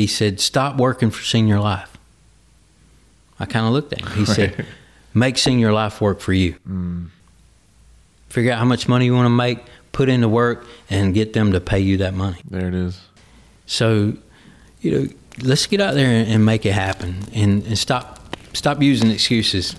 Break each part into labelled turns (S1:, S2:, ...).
S1: he said, "Stop working for Senior Life." I kind of looked at him. He said, "Make Senior Life work for you. Mm. Figure out how much money you want to make, put into work, and get them to pay you that money."
S2: There it is.
S1: So, you know, let's get out there and, and make it happen, and, and stop stop using excuses.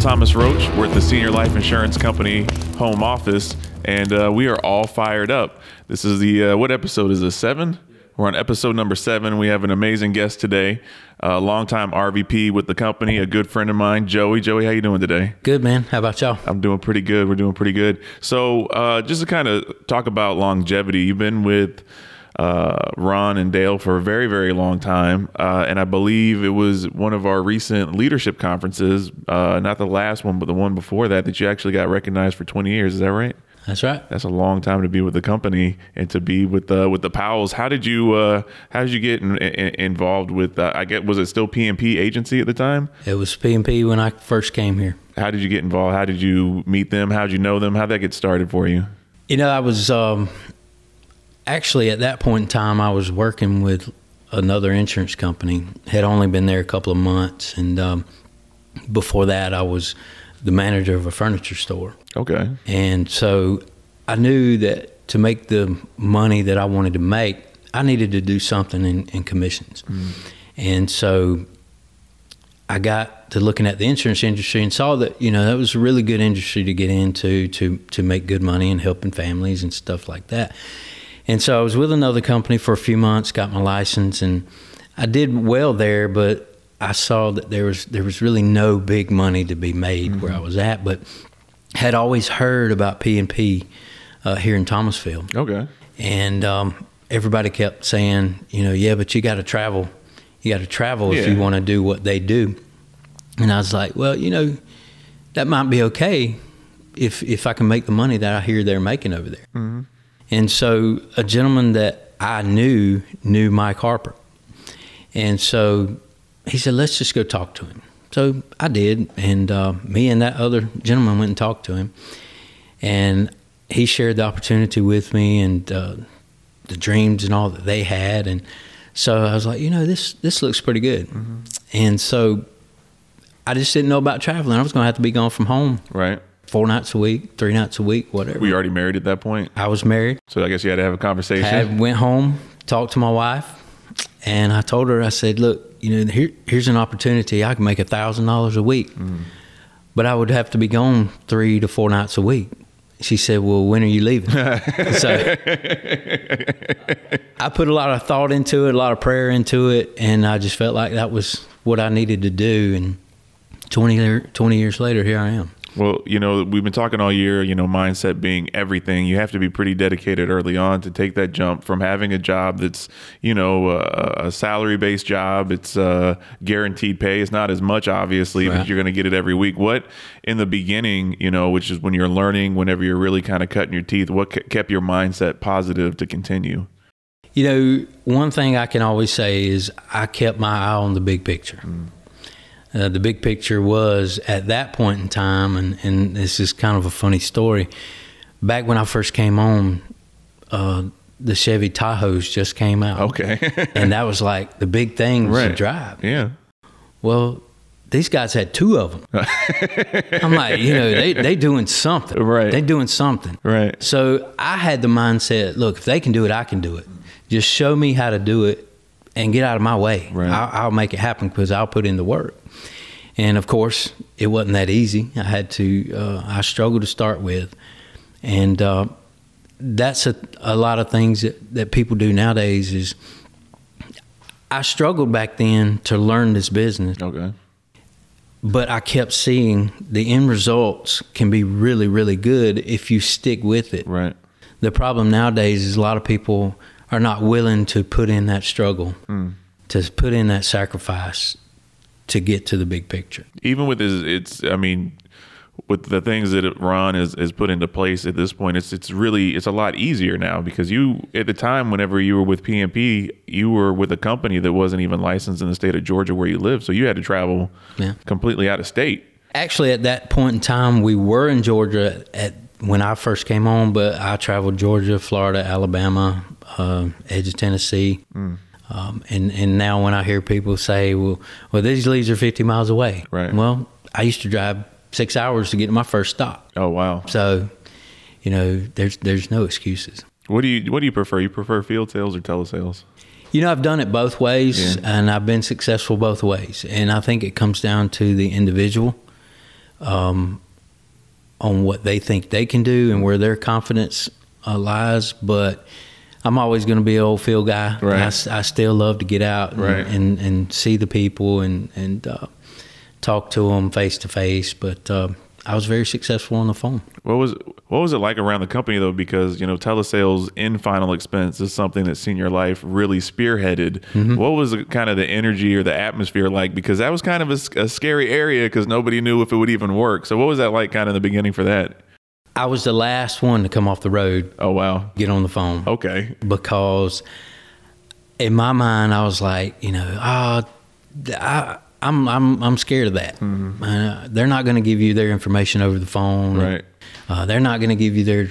S2: Thomas Roach. We're at the Senior Life Insurance Company home office, and uh, we are all fired up. This is the uh, what episode is this? Seven. We're on episode number seven. We have an amazing guest today, a longtime RVP with the company, a good friend of mine, Joey. Joey, how you doing today?
S1: Good man. How about y'all?
S2: I'm doing pretty good. We're doing pretty good. So, uh, just to kind of talk about longevity, you've been with uh, Ron and Dale for a very, very long time, uh, and I believe it was one of our recent leadership conferences, uh, not the last one, but the one before that, that you actually got recognized for 20 years. Is that right?
S1: That's right.
S2: That's a long time to be with the company and to be with the with the Powells. How did you uh, how did you get in, in, involved with? Uh, I get was it still P&P agency at the time?
S1: It was P&P when I first came here.
S2: How did you get involved? How did you meet them? How did you know them? How did that get started for you?
S1: You know, I was um, actually at that point in time, I was working with another insurance company. Had only been there a couple of months, and um, before that, I was the manager of a furniture store.
S2: Okay.
S1: And so I knew that to make the money that I wanted to make, I needed to do something in, in commissions. And so I got to looking at the insurance industry and saw that, you know, that was a really good industry to get into to, to make good money and helping families and stuff like that. And so I was with another company for a few months, got my license, and I did well there, but I saw that there was there was really no big money to be made where I was at, but had always heard about P and P uh, here in Thomasville,
S2: Okay.
S1: and um, everybody kept saying, you know, yeah, but you got to travel, you got to travel if you want to do what they do. And I was like, well, you know, that might be okay if if I can make the money that I hear they're making over there. And so a gentleman that I knew knew Mike Harper. And so he said, let's just go talk to him. So I did. And uh, me and that other gentleman went and talked to him. And he shared the opportunity with me and uh, the dreams and all that they had. And so I was like, you know, this, this looks pretty good. And so I just didn't know about traveling. I was going to have to be gone from home
S2: Right.
S1: Four nights a week, three nights a week, whatever.
S2: We already married at that point?
S1: I was married.
S2: So I guess you had to have a conversation.
S1: I went home, talked to my wife, and I told her, I said, look, you know, here, here's an opportunity. I can make a thousand dollars a week, mm-hmm. but I would have to be gone three to four nights a week. She said, well, when are you leaving? so I put a lot of thought into it, a lot of prayer into it, and I just felt like that was what I needed to do. And 20, 20 years later, here I am.
S2: Well, you know, we've been talking all year, you know, mindset being everything. You have to be pretty dedicated early on to take that jump from having a job that's, you know, a, a salary based job. It's uh, guaranteed pay. It's not as much, obviously, but you're going to get it every week. What, in the beginning, you know, which is when you're learning, whenever you're really kind of cutting your teeth, what ke- kept your mindset positive to continue?
S1: You know, one thing I can always say is I kept my eye on the big picture. Uh, the big picture was at that point in time, and, and this is kind of a funny story. Back when I first came on, uh, the Chevy Tahoes just came out.
S2: Okay.
S1: And that was like the big thing was to drive.
S2: yeah.
S1: Well, these guys had two of them. I'm like, you know, they they doing something.
S2: Right.
S1: They doing something.
S2: Right.
S1: So I had the mindset, look, if they can do it, I can do it. Just show me how to do it and get out of my way.
S2: Right.
S1: I'll, I'll make it happen because I'll put in the work. And of course, it wasn't that easy. I had to, uh, I struggled to start with. And uh, that's a, a lot of things that, that people do nowadays is I struggled back then to learn this business
S2: Okay.
S1: but I kept seeing the end results can be really, really good if you stick with it.
S2: Right.
S1: The problem nowadays is a lot of people are not willing to put in that struggle, to put in that sacrifice to get to the big picture.
S2: even with his it's i mean with the things that Ron has, has put into place at this point, it's it's really it's a lot easier now because you at the time whenever you were with P&P, you were with a company that wasn't even licensed in the state of Georgia where you live, so you had to travel
S1: Yeah.
S2: completely out of state.
S1: Actually, at that point in time, we were in Georgia at when I first came on, but I traveled Georgia, Florida, Alabama, uh, edge of Tennessee. Um, and, and now when I hear people say, well, well, these leads are 50 miles away.
S2: Right.
S1: Well, I used to drive six hours to get to my first stop.
S2: Oh wow!
S1: So, you know, there's there's no excuses.
S2: What do you what do you prefer? You prefer field sales or telesales?
S1: You know, I've done it both ways,
S2: Yeah.
S1: and I've been successful both ways. And I think it comes down to the individual, um, on what they think they can do and where their confidence uh, lies. But I'm always going to be an old field guy.
S2: Right.
S1: I, I still love to get out and,
S2: Right.
S1: and, and see the people and and uh, talk to them face to face. But uh, I was very successful on the phone.
S2: What was what was it like around the company though? Because you know telesales in final expense is something that Senior Life really spearheaded. What was kind of the energy or the atmosphere like? Because that was kind of a scary area because nobody knew if it would even work. So what was that like kind of in the beginning for that?
S1: I was the last one to come off the road,
S2: Oh wow.
S1: get on the phone.
S2: Okay.
S1: because in my mind I was like, you know, ah, I, I'm I'm I'm scared of that. Uh, they're not going to give you their information over the phone.
S2: Right.
S1: Uh, they're not going to give you their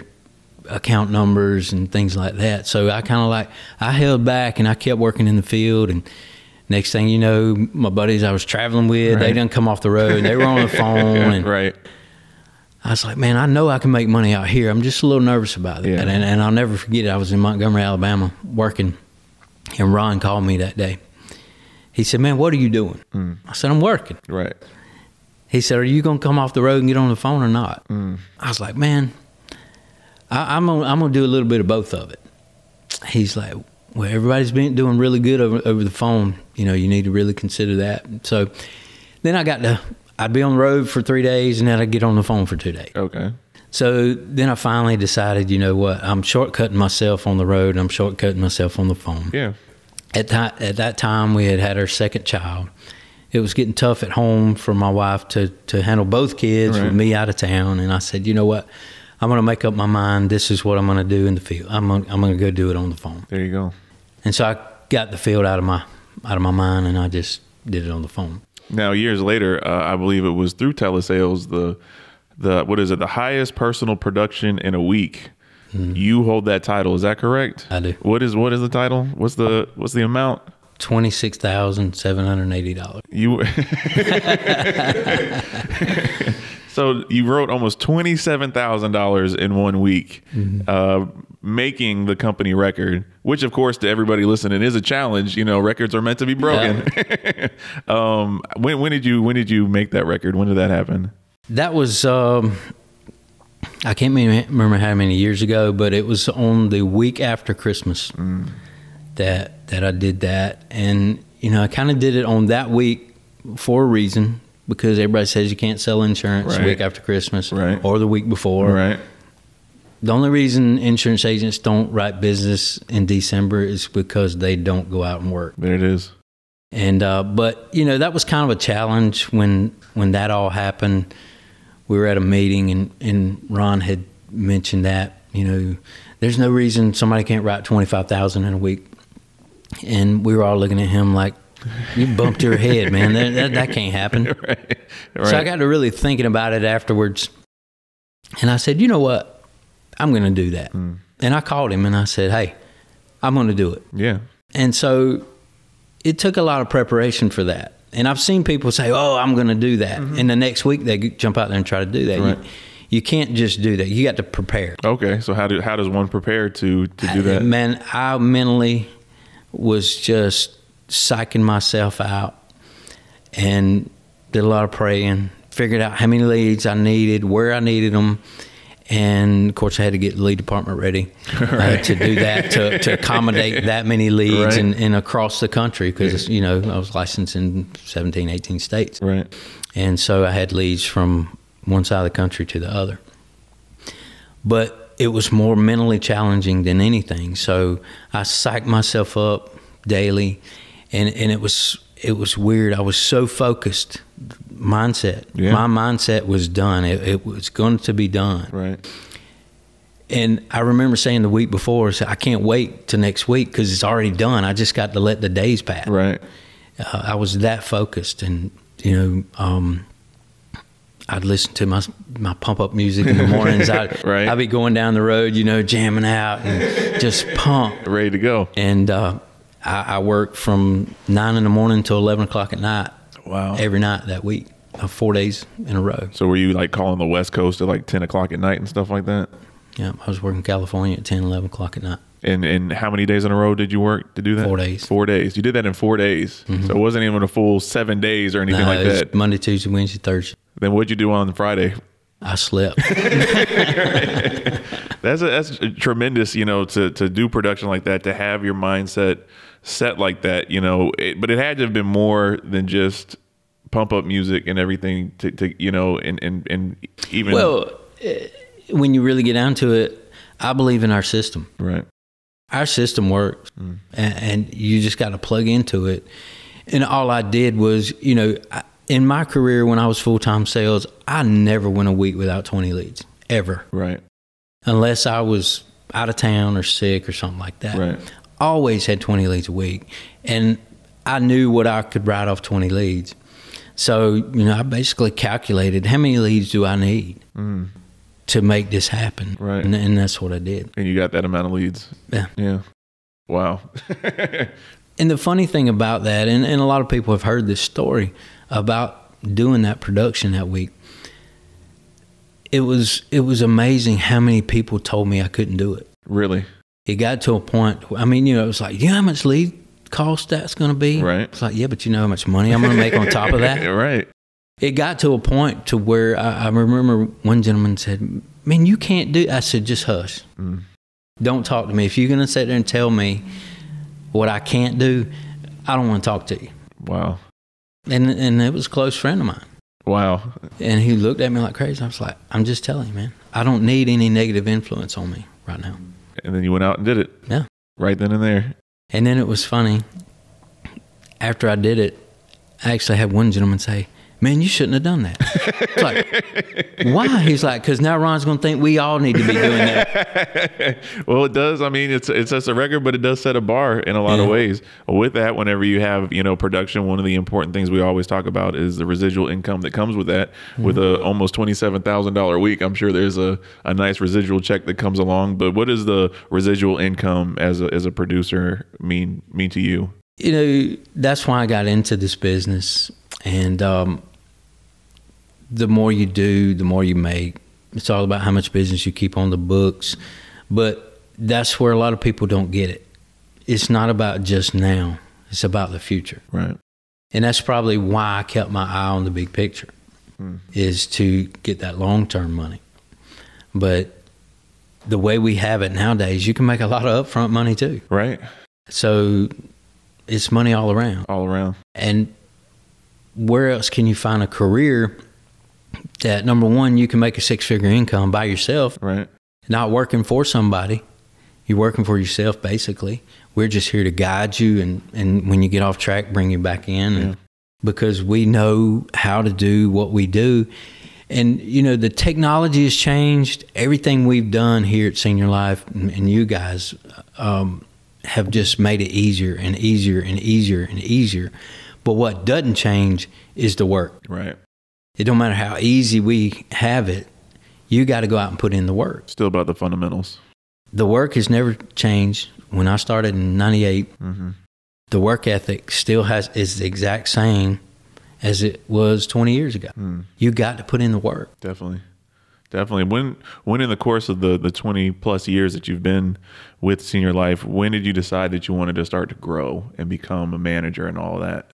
S1: account numbers and things like that. So I kind of like I held back and I kept working in the field and. Next thing you know, my buddies I was traveling with, they didn't come off the road. They were on the phone, and
S2: right.
S1: I was like, man, I know I can make money out here. I'm just a little nervous about it.
S2: Yeah.
S1: And, and I'll never forget it. I was in Montgomery, Alabama, working, and Ron called me that day. He said, man, what are you doing? Mm. I said, I'm working.
S2: Right.
S1: He said, are you going to come off the road and get on the phone or not? Mm. I was like, man, I, I'm going I'm to do a little bit of both of it. He's like, well, everybody's been doing really good over, over the phone. You know, you need to really consider that. So then I got to, I'd be on the road for three days and then I'd get on the phone for two days.
S2: Okay.
S1: So then I finally decided, you know what, I'm shortcutting myself on the road. I'm shortcutting myself on the phone.
S2: Yeah.
S1: At that at that time, we had had our second child. It was getting tough at home for my wife to to handle both kids
S2: Right.
S1: with me out of town. And I said, you know what, I'm going to make up my mind. This is what I'm going to do in the field. I'm gonna, I'm going to go do it on the phone.
S2: There you go.
S1: And so I got the field out of my out of my mind, and I just did it on the phone.
S2: Now, years later, uh, I believe it was through telesales the the what is it the highest personal production in a week. You hold that title. Is that correct?
S1: I do.
S2: What is what is the title? What's the what's the amount?
S1: Twenty six thousand seven hundred eighty dollars.
S2: You So you wrote almost twenty seven thousand dollars in one week, uh, making the company record. Which, of course, to everybody listening, is a challenge. You know, records are meant to be broken. um, when when did you when did you make that record? When did that happen?
S1: That was um, I can't remember how many years ago, but it was on the week after Christmas that that I did that, and you know I kind of did it on that week for a reason because everybody says you can't sell insurance the week after Christmas
S2: Right.
S1: or the week before.
S2: right.
S1: The only reason insurance agents don't write business in December is because they don't go out and work.
S2: There it is.
S1: And uh, but you know that was kind of a challenge when when that all happened. We were at a meeting and and Ron had mentioned that you know there's no reason somebody can't write twenty five thousand in a week, and we were all looking at him like you bumped your head, man. That that, that can't happen.
S2: right. Right.
S1: So I got to really thinking about it afterwards, and I said, you know what, I'm going to do that. Mm. And I called him and I said, hey, I'm going to do it.
S2: yeah.
S1: And so it took a lot of preparation for that. And I've seen people say, "Oh, I'm going to do that," mm-hmm. and the next week they jump out there and try to do that.
S2: Right.
S1: You, you can't just do that. You got to prepare.
S2: Okay. So how do how does one prepare to to do that?
S1: Man, I mentally was just psyching myself out and did a lot of praying. Figured out how many leads I needed, where I needed them, and of course I had to get the lead department ready uh, to do that to, to accommodate that many leads
S2: Right.
S1: and, and across the country because you know I was licensed in 17, 18 states.
S2: Right.
S1: And so I had leads from one side of the country to the other. But it was more mentally challenging than anything. So I psyched myself up daily and, and it was it was weird. I was so focused. Mindset.
S2: Yeah.
S1: My mindset was done. It, it was going to be done.
S2: Right.
S1: And I remember saying the week before, I can't wait to next week because it's already done. I just got to let the days pass.
S2: Right.
S1: Uh, I was that focused, and you know, um, I'd listen to my my pump up music in the mornings. I'd,
S2: Right.
S1: I'd be going down the road, you know, jamming out and just pump.
S2: Ready to go.
S1: And uh, I, I worked from nine in the morning till eleven o'clock at night
S2: Wow.
S1: every night that week, uh, four days in a row.
S2: So were you like calling the West Coast at like ten o'clock at night and stuff like that?
S1: Yeah, I was working California at 10, 11 o'clock at night.
S2: And and how many days in a row did you work to do that?
S1: Four days.
S2: Four days. You did that in four days. So it wasn't even a full seven days or anything
S1: No,
S2: like that.
S1: Monday, Tuesday, Wednesday, Thursday.
S2: Then what'd you do on Friday?
S1: I slept.
S2: That's a, that's a tremendous, you know, to to do production like that, to have your mindset set like that, you know. It, but it had to have been more than just pump up music and everything. To, to you know, and and and even
S1: well, eh, when you really get down to it, I believe in our system.
S2: right,
S1: our system works and, and you just got to plug into it and all i did was you know I, in my career when i was full-time sales i never went a week without 20 leads ever
S2: right,
S1: unless i was out of town or sick or something like that
S2: Right.
S1: Always had 20 leads a week and i knew what i could write off 20 leads so you know i basically calculated how many leads do i need mm. to make this happen
S2: Right.
S1: and, and that's what i did
S2: and you got that amount of leads.
S1: yeah
S2: Yeah. Wow.
S1: And the funny thing about that, and, and a lot of people have heard this story about doing that production that week. It was it was amazing how many people told me I couldn't do it.
S2: really?
S1: It got to a point. I mean, you know, it was like, you know how much lead cost that's going to be?
S2: Right.
S1: It's like, yeah, but you know how much money I'm going to make on top of that.
S2: right.
S1: It got to a point to where I, I remember one gentleman said, "Man, you can't do." I said, "Just hush. Mm. Don't talk to me. If you're going to sit there and tell me what I can't do, I don't want to talk to you."
S2: Wow.
S1: And and it was a close friend of mine.
S2: Wow.
S1: And he looked at me like crazy. I was like, I'm just telling you, man. I don't need any negative influence on me right now.
S2: And then you went out and did it
S1: Yeah.
S2: right then and there.
S1: And then it was funny. After I did it, I actually had one gentleman say, Man, you shouldn't have done that. It's like, why? He's like, because now Ron's going to think we all need to be doing that.
S2: well, it does. I mean, it's it sets a record, but it does set a bar in a lot of ways. With that, whenever you have you know production, one of the important things we always talk about is the residual income that comes with that. With a almost twenty seven thousand dollar a week, I'm sure there's a, a nice residual check that comes along. But what does the residual income as a as a producer mean mean to you?
S1: you know, that's why I got into this business. And um, the more you do, the more you make. It's all about how much business you keep on the books. But that's where a lot of people don't get it. It's not about just now, it's about the future.
S2: Right.
S1: And that's probably why I kept my eye on the big picture, mm. is to get that long term money. But the way we have it nowadays, you can make a lot of upfront money too.
S2: Right.
S1: So it's money all around.
S2: All around.
S1: And where else can you find a career that number one, you can make a six figure income by yourself,
S2: Right.
S1: not working for somebody. You're working for yourself basically. We're just here to guide you and, and when you get off track, bring you back in. And because we know how to do what we do. And you know, the technology has changed. Everything we've done here at Senior Life and, and you guys um, have just made it easier and easier and easier and easier. But what doesn't change is the work.
S2: Right.
S1: It don't matter how easy we have it, you got to go out and put in the work.
S2: Still about the fundamentals.
S1: The work has never changed. When I started in '98,
S2: Mm-hmm.
S1: the work ethic still has is the exact same as it was 20 years ago.
S2: Hmm.
S1: You got to put in the work.
S2: Definitely. Definitely. When when in the course of the the 20 plus years that you've been with Senior Life, when did you decide that you wanted to start to grow and become a manager and all that?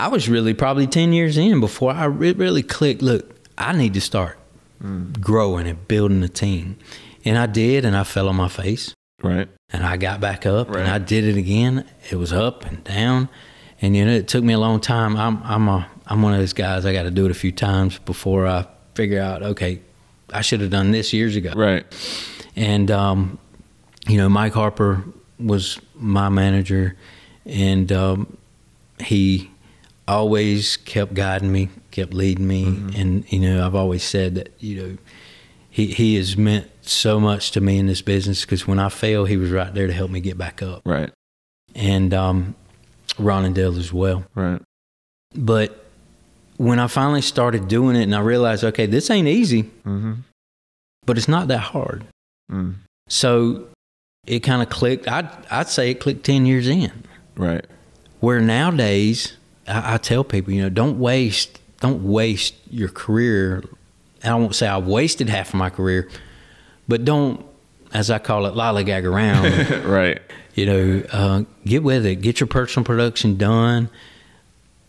S1: I was really probably 10 years in before I re- really clicked. Look, I need to start growing and building a team. And I did, and I fell on my face.
S2: Right.
S1: and I got back up
S2: Right.
S1: and I did it again. It was up and down, and you know it took me a long time. I'm I'm a I'm one of those guys. I got to do it a few times before I figure out. Okay, I should have done this years ago.
S2: Right.
S1: And um, you know, Mike Harper was my manager, and um, he always kept guiding me, kept leading me, and you know I've always said that you know he he has meant so much to me in this business because when I fail, he was right there to help me get back up,
S2: Right.
S1: and um, Ron and Dale as well.
S2: Right.
S1: But when I finally started doing it, and I realized, okay, this ain't easy,
S2: Mm-hmm.
S1: but it's not that hard.
S2: Mm.
S1: So it kind of clicked. I'd I'd say it clicked ten years in.
S2: Right.
S1: Where nowadays, I, I tell people, you know, don't waste, don't waste your career. I won't say I've wasted half of my career, but don't, as I call it, lollygag around.
S2: right.
S1: you know, uh, get with it. Get your personal production done.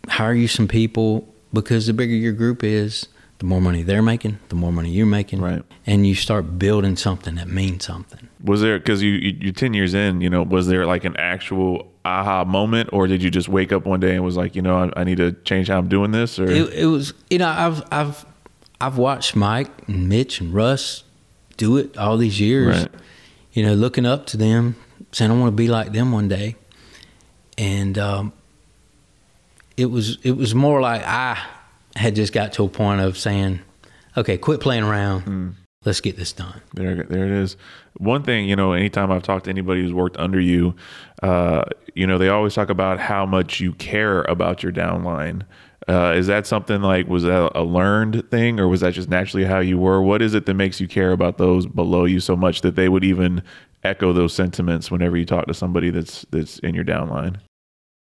S1: Hire you some people because the bigger your group is, the more money they're making, the more money you're making,
S2: Right.
S1: and you start building something that means something.
S2: Was there because you you- you're ten years in? You know, was there like an actual aha moment, or did you just wake up one day and was like, you know, I, I need to change how I'm doing this? Or
S1: It, it was, you know, I've I've I've watched Mike and Mitch and Russ do it all these years.
S2: Right.
S1: You know, looking up to them, saying I want to be like them one day, and um, it was it was more like I had just got to a point of saying, okay, quit playing around, let's get this done.
S2: There, there it is. One thing, you know, anytime I've talked to anybody who's worked under you, uh, you know, they always talk about how much you care about your downline. Uh, is that something like was that a learned thing, or was that just naturally how you were? What is it that makes you care about those below you so much that they would even echo those sentiments whenever you talk to somebody that's that's in your downline?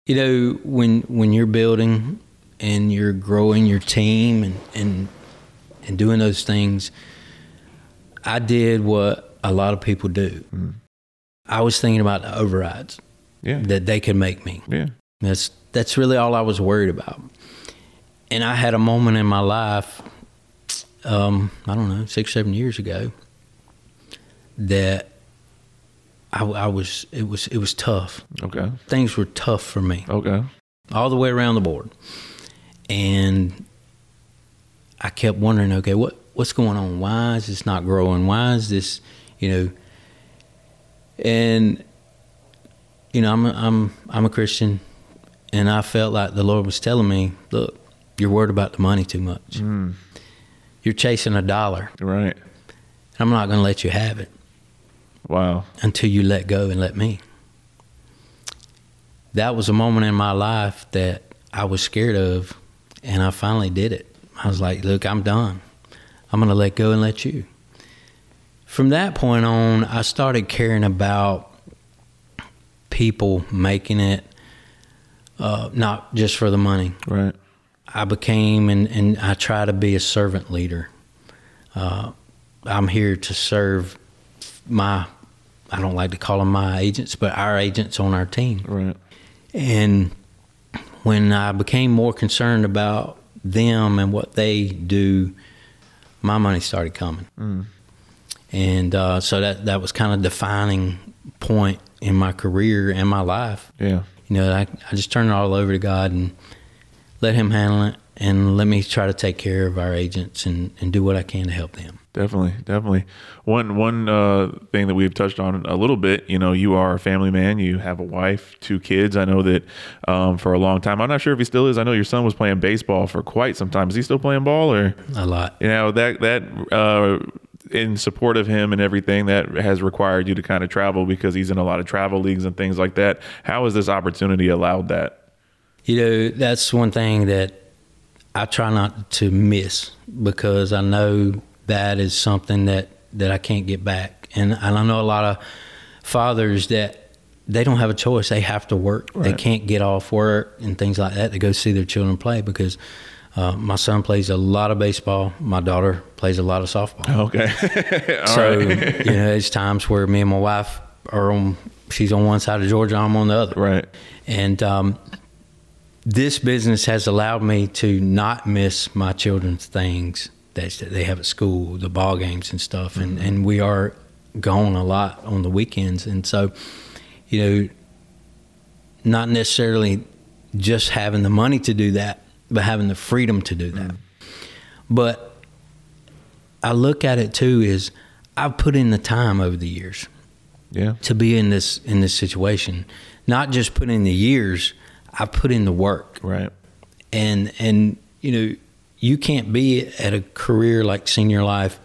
S1: You know, when when you're building and you're growing your team and and and doing those things, I did what a lot of people do. I was thinking about the overrides
S2: Yeah,
S1: that they could make me.
S2: yeah,
S1: That's that's really all I was worried about. And I had a moment in my life, um, I don't know, six seven years ago, that I, I was it was it was tough.
S2: okay,
S1: Things were tough for me
S2: okay,
S1: all the way around the board. And I kept wondering, okay, what what's going on? Why is this not growing? Why is this, you know? And you know, I'm a, I'm I'm a Christian, and I felt like the Lord was telling me, look, you're worried about the money too much.
S2: mm,
S1: You're chasing a dollar.
S2: right,
S1: I'm not going to let you have it
S2: wow,
S1: until you let go and let me. That was a moment in my life that I was scared of, and I finally did it. I was like, look, I'm done. I'm going to let go and let you. From that point on, I started caring about people making it, uh, not just for the money.
S2: right,
S1: I became and, and I try to be a servant leader. Uh, I'm here to serve my, I don't like to call them my agents, but our agents on our team.
S2: right,
S1: And when I became more concerned about them and what they do, my money started coming. Mm. And uh, so that, that was kind of defining point in my career and my life
S2: yeah,
S1: you know, I, I just turn it all over to God and let Him handle it and let me try to take care of our agents and, and do what I can to help them.
S2: Definitely, definitely. One one uh, thing that we've touched on a little bit. You know, you are a family man. You have a wife, two kids. I know that um, for a long time. I'm not sure if he still is. I know your son was playing baseball for quite some time. Is he still playing ball, or
S1: A lot.
S2: you know that that uh, in support of him and everything that has required you to kind of travel because he's in a lot of travel leagues and things like that. How has this opportunity allowed that?
S1: You know, that's one thing that I try not to miss because I know that is something that, that I can't get back. And, and I know a lot of fathers that they don't have a choice. They have to work. They can't get off work and things like that to go see their children play because uh, my son plays a lot of baseball. My daughter plays a lot of softball.
S2: Okay,
S1: so
S2: right.
S1: you know, there's times where me and my wife are on. She's on one side of Georgia, I'm on the other.
S2: right,
S1: And um, this business has allowed me to not miss my children's things that they have at school, the ball games and stuff. And, mm-hmm. and we are gone a lot on the weekends. And so, you know, not necessarily just having the money to do that, but having the freedom to do that. Mm-hmm. But I look at it too is I've put in the time over the years
S2: yeah,
S1: to be in this in this situation. Not just put in the years, I put in the work.
S2: right,
S1: and and you know you can't be at a career like senior life.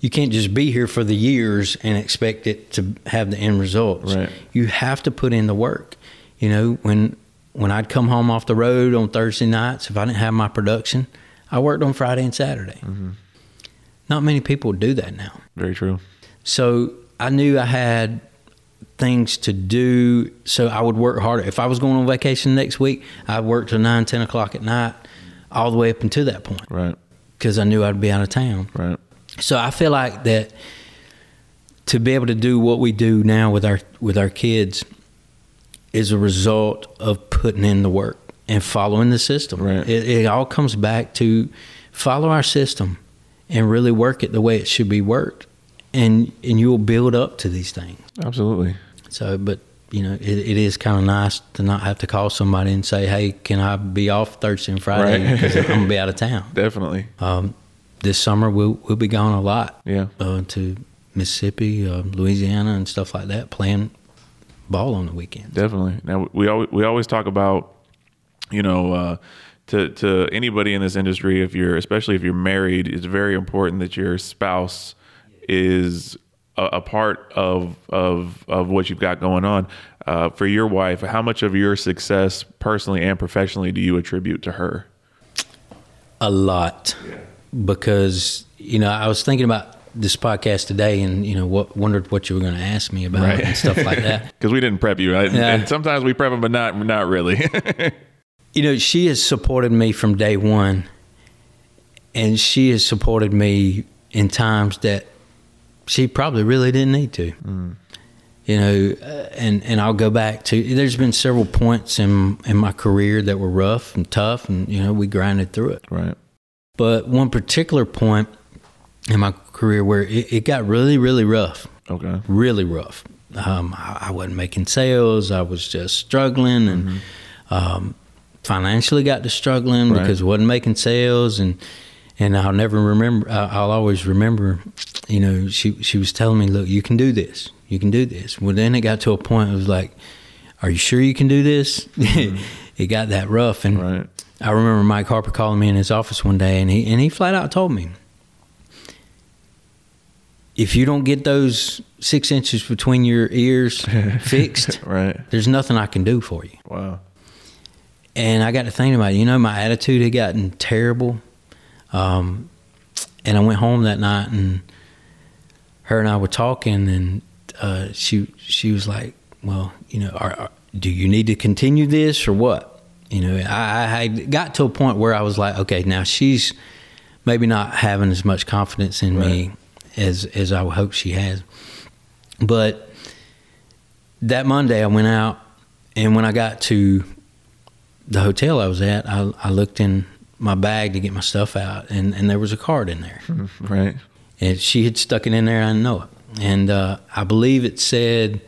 S1: You can't just be here for the years and expect it to have the end results.
S2: Right.
S1: you have to put in the work. You know when when i'd come home off the road on thursday nights if i didn't have my production i worked on friday and saturday. Mm-hmm. Not many people do that now.
S2: Very true.
S1: so I knew I had things to do, so I would work harder. If I was going on vacation next week, I'd work till 9, 10 o'clock at night, all the way up until that point,
S2: Right.
S1: because I knew I'd be out of town.
S2: Right.
S1: So I feel like that to be able to do what we do now with our with our kids is a result of putting in the work and following the system.
S2: Right.
S1: It, it all comes back to follow our system and really work it the way it should be worked, and and you will build up to these things.
S2: Absolutely.
S1: So, but you know, it, it is kind of nice to not have to call somebody and say, "Hey, can I be off Thursday and Friday
S2: Right.
S1: because I'm gonna be out of town."
S2: Definitely.
S1: Um, this summer we'll we'll be gone a lot
S2: Yeah.
S1: uh, to Mississippi, uh, Louisiana, and stuff like that, playing ball on the weekends.
S2: Definitely. Now we always, we always talk about, you know, uh, to to anybody in this industry, if you're especially if you're married, it's very important that your spouse is a, a part of of of what you've got going on. Uh, for your wife, how much of your success personally and professionally do you attribute to her?
S1: A lot, because you know I was thinking about this podcast today, and you know what wondered what you were going to ask me about
S2: Right.
S1: and stuff like that.
S2: Because we didn't prep you, right?
S1: Yeah.
S2: and sometimes we prep them, but not not really.
S1: You know, she has supported me from day one, and she has supported me in times that she probably really didn't need to. You know, uh, and and I'll go back to. There's been several points in in my career that were rough and tough, and you know we grinded through it.
S2: right.
S1: But one particular point in my career where it, it got really, really rough,
S2: Okay.
S1: really rough. Um, I, I wasn't making sales. I was just struggling, and um, financially got to struggling
S2: Right.
S1: because I wasn't making sales. And and I'll never remember. I'll always remember. You know, she she was telling me, "Look, you can do this. You can do this." Well, then it got to a point. It was like, "Are you sure you can do this?" Mm-hmm. it got that rough, and
S2: Right.
S1: I remember Mike Harper calling me in his office one day, and he and he flat out told me, "If you don't get those six inches between your ears fixed,
S2: Right.
S1: there's nothing I can do for you."
S2: Wow.
S1: And I got to thinking about it. You know, my attitude had gotten terrible, um, and I went home that night, and her and I were talking, and uh, she she was like, "Well, you know, are, are, do you need to continue this or what?" You know, I, I had got to a point where I was like, "Okay, now she's maybe not having as much confidence in me as as I would hope she has." But that Monday, I went out, and when I got to the hotel I was at, I, I looked in my bag to get my stuff out, and, and there was a card in there.
S2: Right.
S1: And she had stuck it in there, I didn't know it. And uh, I believe it said,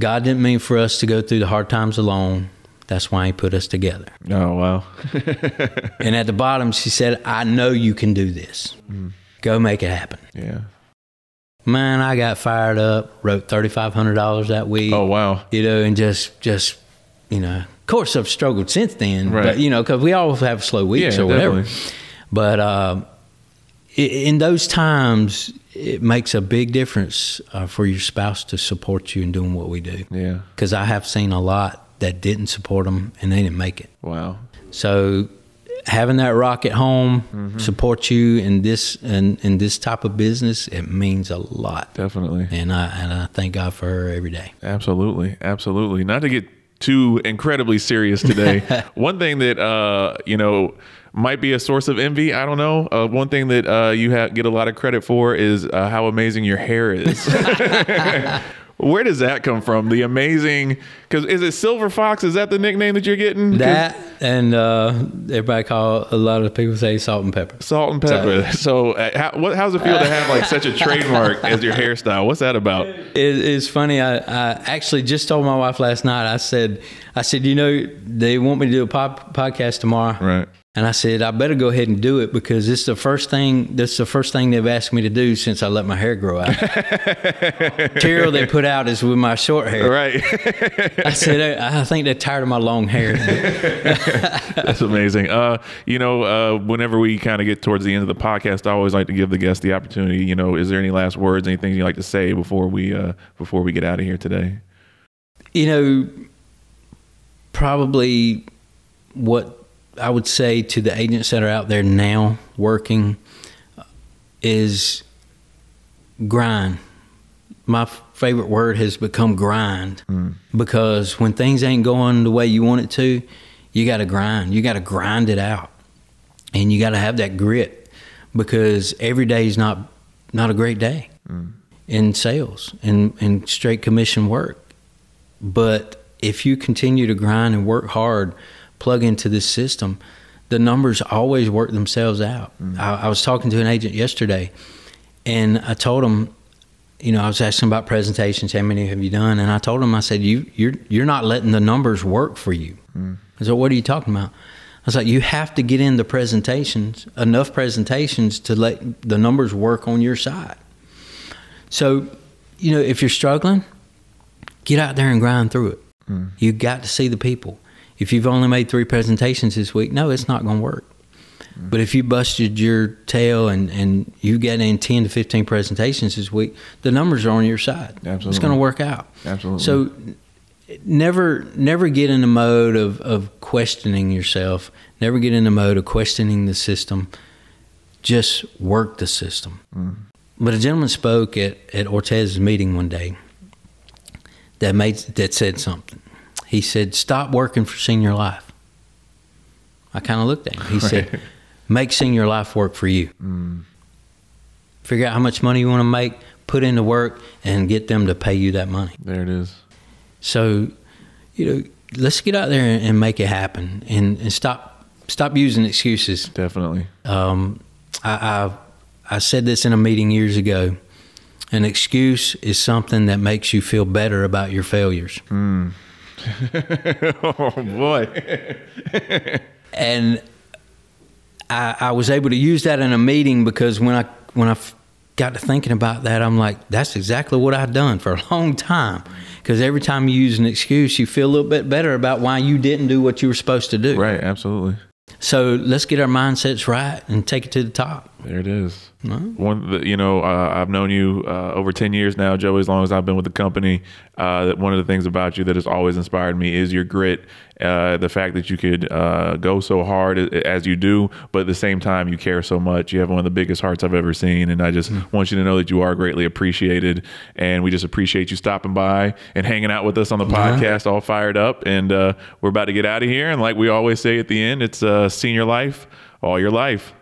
S1: God didn't mean for us to go through the hard times alone. That's why He put us together.
S2: Oh wow.
S1: And at the bottom, she said, I know you can do this. Go make it happen.
S2: yeah.
S1: Man, I got fired up, wrote $3,500 that week.
S2: Oh wow.
S1: you know, and just just you know, of course I've struggled since then,
S2: Right.
S1: but you know, because we all have slow weeks
S2: Yeah,
S1: or whatever.
S2: definitely.
S1: But uh, in those times, it makes a big difference uh, for your spouse to support you in doing what we do.
S2: Yeah.
S1: Because I have seen a lot that didn't support them and they didn't make it.
S2: Wow.
S1: So having that rock at home
S2: Mm-hmm.
S1: support you in this in, in this type of business, it means a lot.
S2: Definitely.
S1: And I and I thank God for her every day.
S2: Absolutely, absolutely. Not to get too incredibly serious today. one thing that uh, you know might be a source of envy. I don't know. Uh, one thing that uh, you have, get a lot of credit for is uh, how amazing your hair is. Where does that come from? The amazing because is it Silver Fox? Is that the nickname that you're getting?
S1: That and uh, everybody call a lot of people say salt and pepper.
S2: Salt and pepper. So, uh, how, what, how's it feel to have like such a trademark as your hairstyle? What's that about?
S1: It, it's funny. I, I actually just told my wife last night. I said, I said, you know, they want me to do a pop, podcast tomorrow.
S2: Right.
S1: And I said, I better go ahead and do it because it's the first thing. That's the first thing they've asked me to do since I let my hair grow out. Material they put out is with my short hair.
S2: Right.
S1: I said, I think they're tired of my long hair.
S2: That's amazing. Uh, you know, uh, whenever we kind of get towards the end of the podcast, I always like to give the guest the opportunity. You know, is there any last words, anything you like to say before we uh, before we get out of here today?
S1: You know, probably what I would say to the agents that are out there now working is grind. My favorite word has become grind mm. because when things ain't going the way you want it to, you got to grind. You got to grind it out, and you got to have that grit because every day is not not a great day mm. in sales and in straight commission work. But if you continue to grind and work hard plug into this system, the numbers always work themselves out. Mm-hmm. I, I, was talking to an agent yesterday, and I told him, you know, I was asking about presentations. How many have you done? And I told him, I said, you you're you're not letting the numbers work for you. Mm-hmm. I said, what are you talking about? I was like, you have to get in the presentations, enough presentations to let the numbers work on your side. So, you know, if you're struggling, get out there and grind through it. Mm. You got to see the people. If you've only made three presentations this week, no, it's not going to work. Mm-hmm. But if you busted your tail and, and you get in 10 to 15 presentations this week, the numbers are on your side.
S2: Absolutely.
S1: It's going to work out.
S2: Absolutely.
S1: So never never get in the mode of, of questioning yourself. Never get in the mode of questioning the system. Just work the system. Mm. But a gentleman spoke at, at Ortez's meeting one day that made that said something. He said, Stop working for Senior Life. I kind of looked at him. He right. said, Make Senior Life work for you. Mm. Figure out how much money you want to make, put into work, and get them to pay you that money.
S2: There it is.
S1: So, you know, let's get out there and, make it happen and, and stop stop using excuses.
S2: Definitely.
S1: Um, I, I I said this in a meeting years ago. An excuse is something that makes you feel better about your failures. Mm.
S2: oh boy.
S1: and I, I, was able to use that in a meeting because when I when I got to thinking about that, I'm like, that's exactly what I've done for a long time. Because every time you use an excuse, you feel a little bit better about why you didn't do what you were supposed to do.
S2: Right, absolutely.
S1: So let's get our mindsets right and take it to the top.
S2: There it is. One, the, you know, uh, I've known you uh, over ten years now, Joey. As long as I've been with the company, uh, that one of the things about you that has always inspired me is your grit. Uh, the fact that you could uh, go so hard as you do, but at the same time you care so much. You have one of the biggest hearts I've ever seen, and I just mm-hmm. want you to know that you are greatly appreciated. And we just appreciate you stopping by and hanging out with us on the podcast, all fired up. And uh, we're about to get out of here. And like we always say at the end, it's senior life all your life.